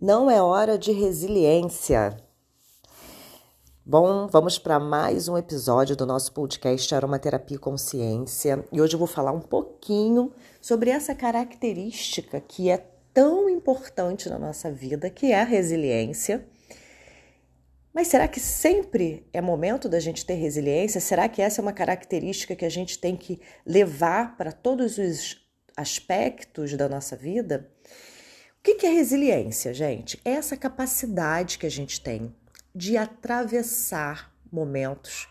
Não é hora de resiliência. Bom, vamos para mais um episódio do nosso podcast Aromaterapia Consciência. E hoje eu vou falar um pouquinho sobre essa característica que é tão importante na nossa vida, que é a resiliência. Mas será que sempre é momento da gente ter resiliência? Será que essa é uma característica que a gente tem que levar para todos os aspectos da nossa vida? O que é resiliência, gente? É essa capacidade que a gente tem de atravessar momentos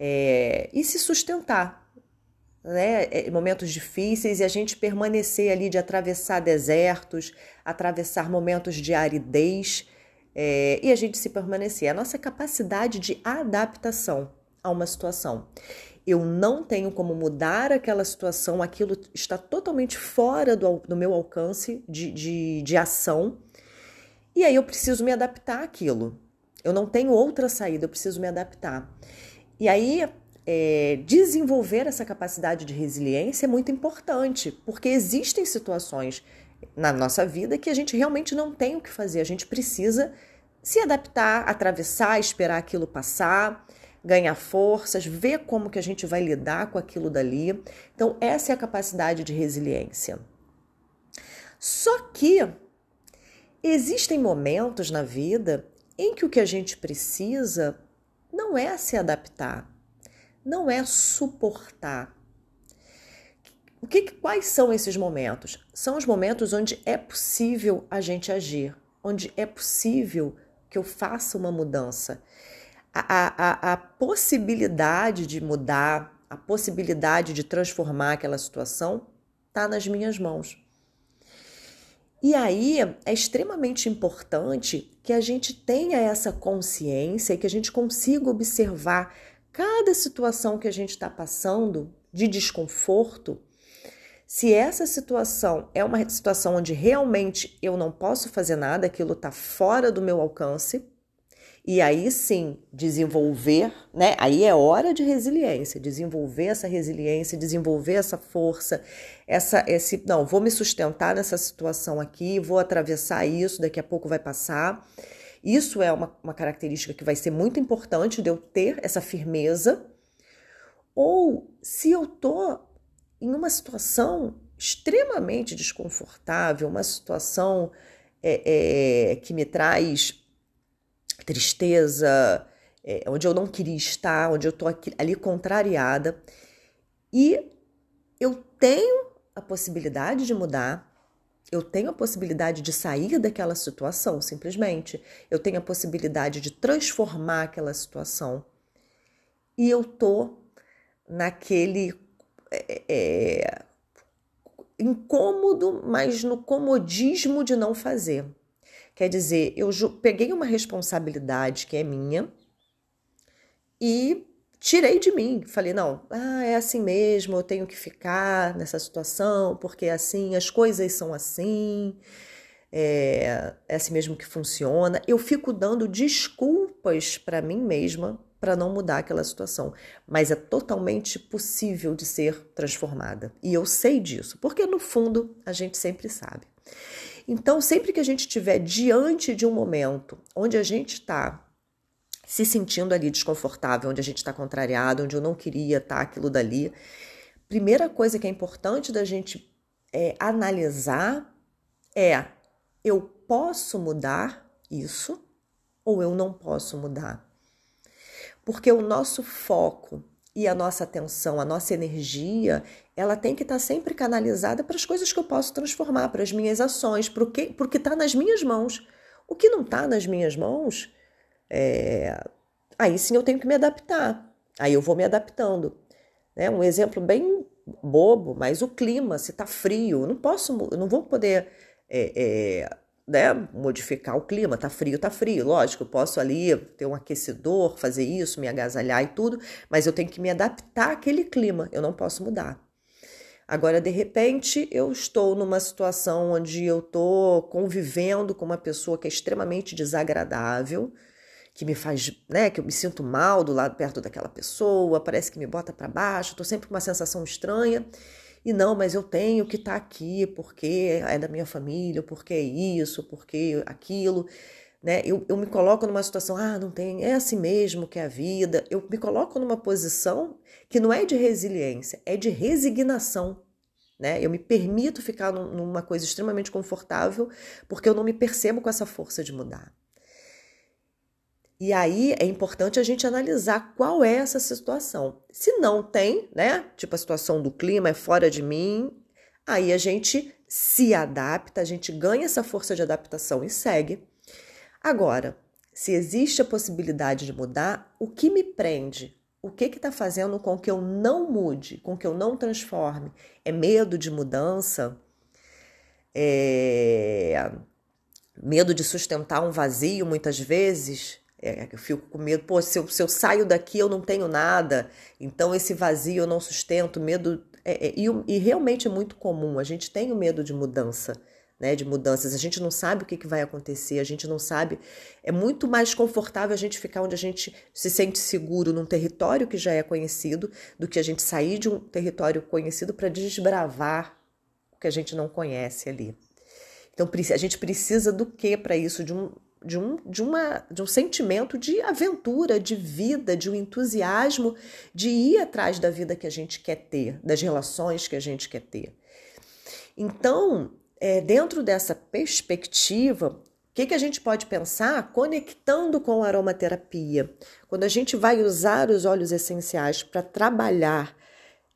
é, e se sustentar, né? É, momentos difíceis e a gente permanecer ali de atravessar desertos, atravessar momentos de aridez é, e a gente se permanecer. A nossa capacidade de adaptação a uma situação eu não tenho como mudar aquela situação, aquilo está totalmente fora do, do meu alcance de, de, de ação, e aí eu preciso me adaptar àquilo. Eu não tenho outra saída, eu preciso me adaptar. E aí, é, desenvolver essa capacidade de resiliência é muito importante, porque existem situações na nossa vida que a gente realmente não tem o que fazer, a gente precisa se adaptar, atravessar, esperar aquilo passar ganhar forças, ver como que a gente vai lidar com aquilo dali. Então, essa é a capacidade de resiliência. Só que existem momentos na vida em que o que a gente precisa não é se adaptar, não é suportar. O que, quais são esses momentos? São os momentos onde é possível a gente agir, onde é possível que eu faça uma mudança a, a, a possibilidade de mudar, a possibilidade de transformar aquela situação está nas minhas mãos. E aí é extremamente importante que a gente tenha essa consciência e que a gente consiga observar cada situação que a gente está passando de desconforto. Se essa situação é uma situação onde realmente eu não posso fazer nada, aquilo está fora do meu alcance, e aí sim, desenvolver, né? Aí é hora de resiliência, desenvolver essa resiliência, desenvolver essa força, essa esse, não, vou me sustentar nessa situação aqui, vou atravessar isso, daqui a pouco vai passar. Isso é uma, uma característica que vai ser muito importante de eu ter essa firmeza. Ou se eu tô em uma situação extremamente desconfortável, uma situação é, é, que me traz tristeza, é, onde eu não queria estar, onde eu estou ali contrariada. E eu tenho a possibilidade de mudar, eu tenho a possibilidade de sair daquela situação, simplesmente. Eu tenho a possibilidade de transformar aquela situação. E eu tô naquele é, é, incômodo, mas no comodismo de não fazer. Quer dizer, eu peguei uma responsabilidade que é minha e tirei de mim. Falei, não, ah, é assim mesmo, eu tenho que ficar nessa situação, porque é assim, as coisas são assim, é, é assim mesmo que funciona. Eu fico dando desculpas para mim mesma para não mudar aquela situação, mas é totalmente possível de ser transformada. E eu sei disso, porque no fundo a gente sempre sabe. Então, sempre que a gente estiver diante de um momento onde a gente está se sentindo ali desconfortável, onde a gente está contrariado, onde eu não queria estar tá aquilo dali, primeira coisa que é importante da gente é, analisar é: eu posso mudar isso ou eu não posso mudar? Porque o nosso foco e a nossa atenção, a nossa energia, ela tem que estar tá sempre canalizada para as coisas que eu posso transformar, para as minhas ações, para o que está nas minhas mãos. O que não está nas minhas mãos, é... aí sim eu tenho que me adaptar. Aí eu vou me adaptando. Né? Um exemplo bem bobo, mas o clima, se está frio, eu não posso, eu não vou poder é, é, né, modificar o clima, tá frio, tá frio, lógico, eu posso ali ter um aquecedor, fazer isso, me agasalhar e tudo, mas eu tenho que me adaptar àquele clima, eu não posso mudar. Agora, de repente, eu estou numa situação onde eu estou convivendo com uma pessoa que é extremamente desagradável, que me faz, né, que eu me sinto mal do lado perto daquela pessoa, parece que me bota para baixo, estou sempre com uma sensação estranha. E não, mas eu tenho que estar tá aqui porque é da minha família, porque é isso, porque aquilo. Né? Eu, eu me coloco numa situação, ah, não tem, é assim mesmo que é a vida. Eu me coloco numa posição que não é de resiliência, é de resignação. Né? Eu me permito ficar numa coisa extremamente confortável porque eu não me percebo com essa força de mudar. E aí é importante a gente analisar qual é essa situação. Se não tem, né? Tipo a situação do clima é fora de mim, aí a gente se adapta, a gente ganha essa força de adaptação e segue. Agora, se existe a possibilidade de mudar, o que me prende? O que está fazendo com que eu não mude, com que eu não transforme? É medo de mudança? É medo de sustentar um vazio muitas vezes? É, eu fico com medo, pô, se eu, se eu saio daqui eu não tenho nada, então esse vazio eu não sustento, medo. É, é, e, e, realmente é muito comum, a gente tem o medo de mudança, né? De mudanças, a gente não sabe o que, que vai acontecer, a gente não sabe. É muito mais confortável a gente ficar onde a gente se sente seguro num território que já é conhecido, do que a gente sair de um território conhecido para desbravar o que a gente não conhece ali. Então a gente precisa do que para isso? De um de um, de, uma, de um sentimento de aventura, de vida, de um entusiasmo de ir atrás da vida que a gente quer ter, das relações que a gente quer ter. Então, é, dentro dessa perspectiva, o que, que a gente pode pensar conectando com a aromaterapia? Quando a gente vai usar os óleos essenciais para trabalhar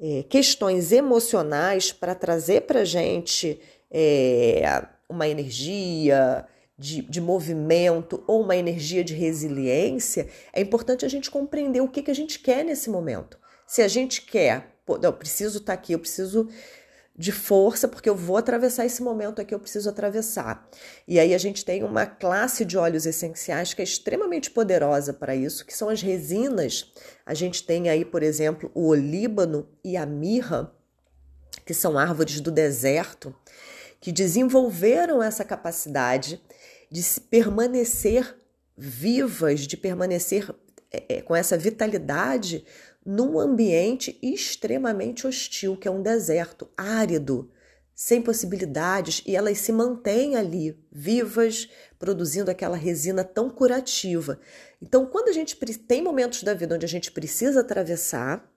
é, questões emocionais, para trazer para a gente é, uma energia, de, de movimento ou uma energia de resiliência, é importante a gente compreender o que, que a gente quer nesse momento. Se a gente quer, pô, não, eu preciso estar tá aqui, eu preciso de força, porque eu vou atravessar esse momento aqui, eu preciso atravessar. E aí a gente tem uma classe de óleos essenciais que é extremamente poderosa para isso, que são as resinas. A gente tem aí, por exemplo, o olíbano e a mirra, que são árvores do deserto, que desenvolveram essa capacidade de permanecer vivas, de permanecer é, é, com essa vitalidade num ambiente extremamente hostil, que é um deserto árido, sem possibilidades, e elas se mantêm ali, vivas, produzindo aquela resina tão curativa. Então, quando a gente tem momentos da vida onde a gente precisa atravessar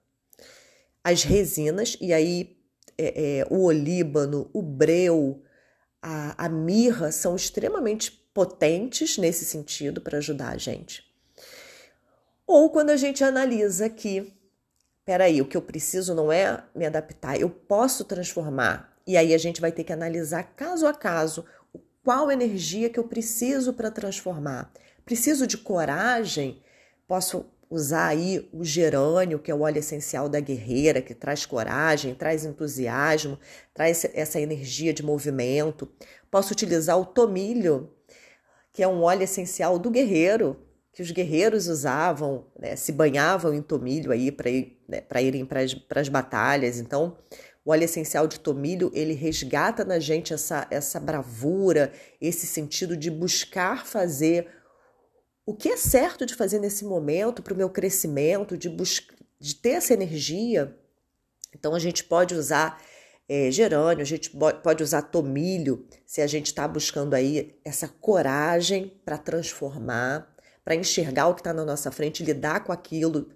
as resinas, e aí é, é, o olíbano, o breu, a, a mirra são extremamente potentes nesse sentido para ajudar a gente. Ou quando a gente analisa que, peraí, o que eu preciso não é me adaptar, eu posso transformar. E aí a gente vai ter que analisar caso a caso qual energia que eu preciso para transformar. Preciso de coragem? Posso usar aí o gerânio, que é o óleo essencial da guerreira, que traz coragem, traz entusiasmo, traz essa energia de movimento. Posso utilizar o tomilho, que é um óleo essencial do guerreiro, que os guerreiros usavam, né, se banhavam em tomilho aí para ir, né, irem para as batalhas. Então, o óleo essencial de tomilho, ele resgata na gente essa, essa bravura, esse sentido de buscar fazer o que é certo de fazer nesse momento para o meu crescimento, de, de ter essa energia. Então a gente pode usar é, gerânio, a gente pode usar tomilho, se a gente está buscando aí essa coragem para transformar, para enxergar o que está na nossa frente, lidar com aquilo.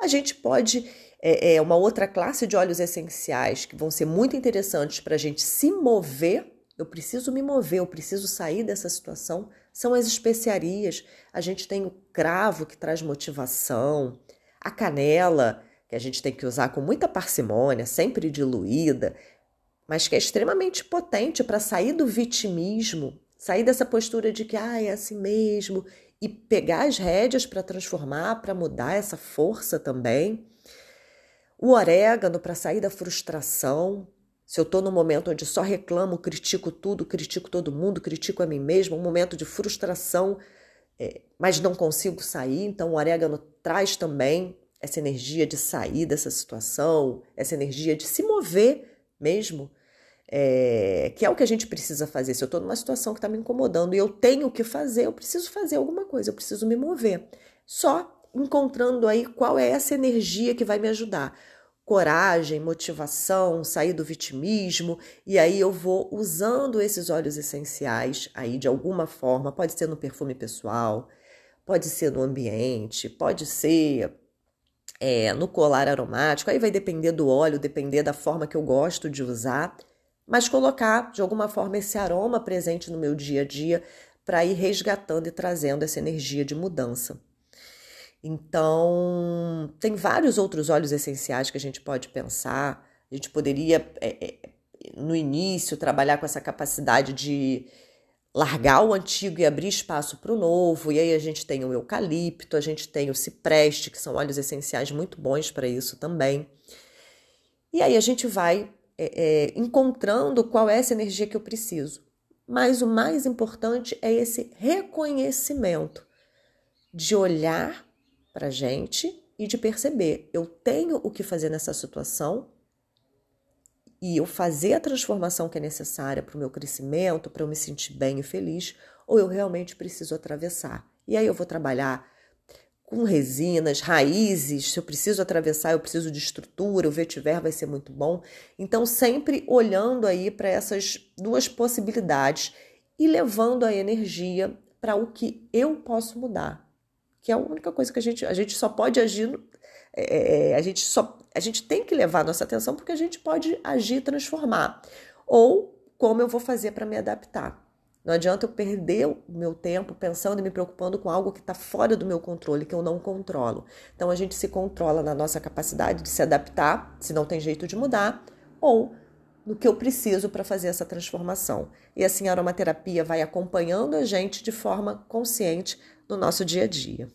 A gente pode, é, é, uma outra classe de óleos essenciais que vão ser muito interessantes para a gente se mover. Eu preciso me mover, eu preciso sair dessa situação são as especiarias. A gente tem o cravo que traz motivação, a canela, que a gente tem que usar com muita parcimônia, sempre diluída, mas que é extremamente potente para sair do vitimismo, sair dessa postura de que ah, é assim mesmo e pegar as rédeas para transformar, para mudar essa força também. O orégano para sair da frustração, se eu estou num momento onde só reclamo, critico tudo, critico todo mundo, critico a mim mesmo, um momento de frustração, é, mas não consigo sair, então o orégano traz também essa energia de sair dessa situação, essa energia de se mover mesmo, é, que é o que a gente precisa fazer. Se eu estou numa situação que está me incomodando e eu tenho que fazer, eu preciso fazer alguma coisa, eu preciso me mover. Só encontrando aí qual é essa energia que vai me ajudar. coragem, motivação, sair do vitimismo, e aí eu vou usando esses óleos essenciais aí de alguma forma, pode ser no perfume pessoal, pode ser no ambiente, pode ser é, no colar aromático, aí vai depender do óleo, depender da forma que eu gosto de usar, mas colocar de alguma forma esse aroma presente no meu dia a dia para ir resgatando e trazendo essa energia de mudança. Então, tem vários outros óleos essenciais que a gente pode pensar. A gente poderia, é, é, no início, trabalhar com essa capacidade de largar o antigo e abrir espaço para o novo. E aí a gente tem o eucalipto, a gente tem o cipreste, que são óleos essenciais muito bons para isso também. E aí a gente vai é, é, encontrando qual é essa energia que eu preciso. Mas o mais importante é esse reconhecimento de olhar para a gente e de perceber: eu tenho o que fazer nessa situação e eu fazer a transformação que é necessária para o meu crescimento, para eu me sentir bem e feliz, ou eu realmente preciso atravessar. E aí eu vou trabalhar com resinas, raízes, se eu preciso atravessar, eu preciso de estrutura, o vetiver vai ser muito bom. Então, sempre olhando aí para essas duas possibilidades e levando a energia para o que eu posso mudar, que é a única coisa que a gente, a gente só pode agir, é, é, a gente só, a gente tem que levar nossa atenção porque a gente pode agir transformar. Ou como eu vou fazer para me adaptar. Não adianta eu perder o meu tempo pensando e me preocupando com algo que está fora do meu controle, que eu não controlo. Então a gente se controla na nossa capacidade de se adaptar, se não tem jeito de mudar, ou no que eu preciso para fazer essa transformação. E assim a aromaterapia vai acompanhando a gente de forma consciente no nosso dia a dia.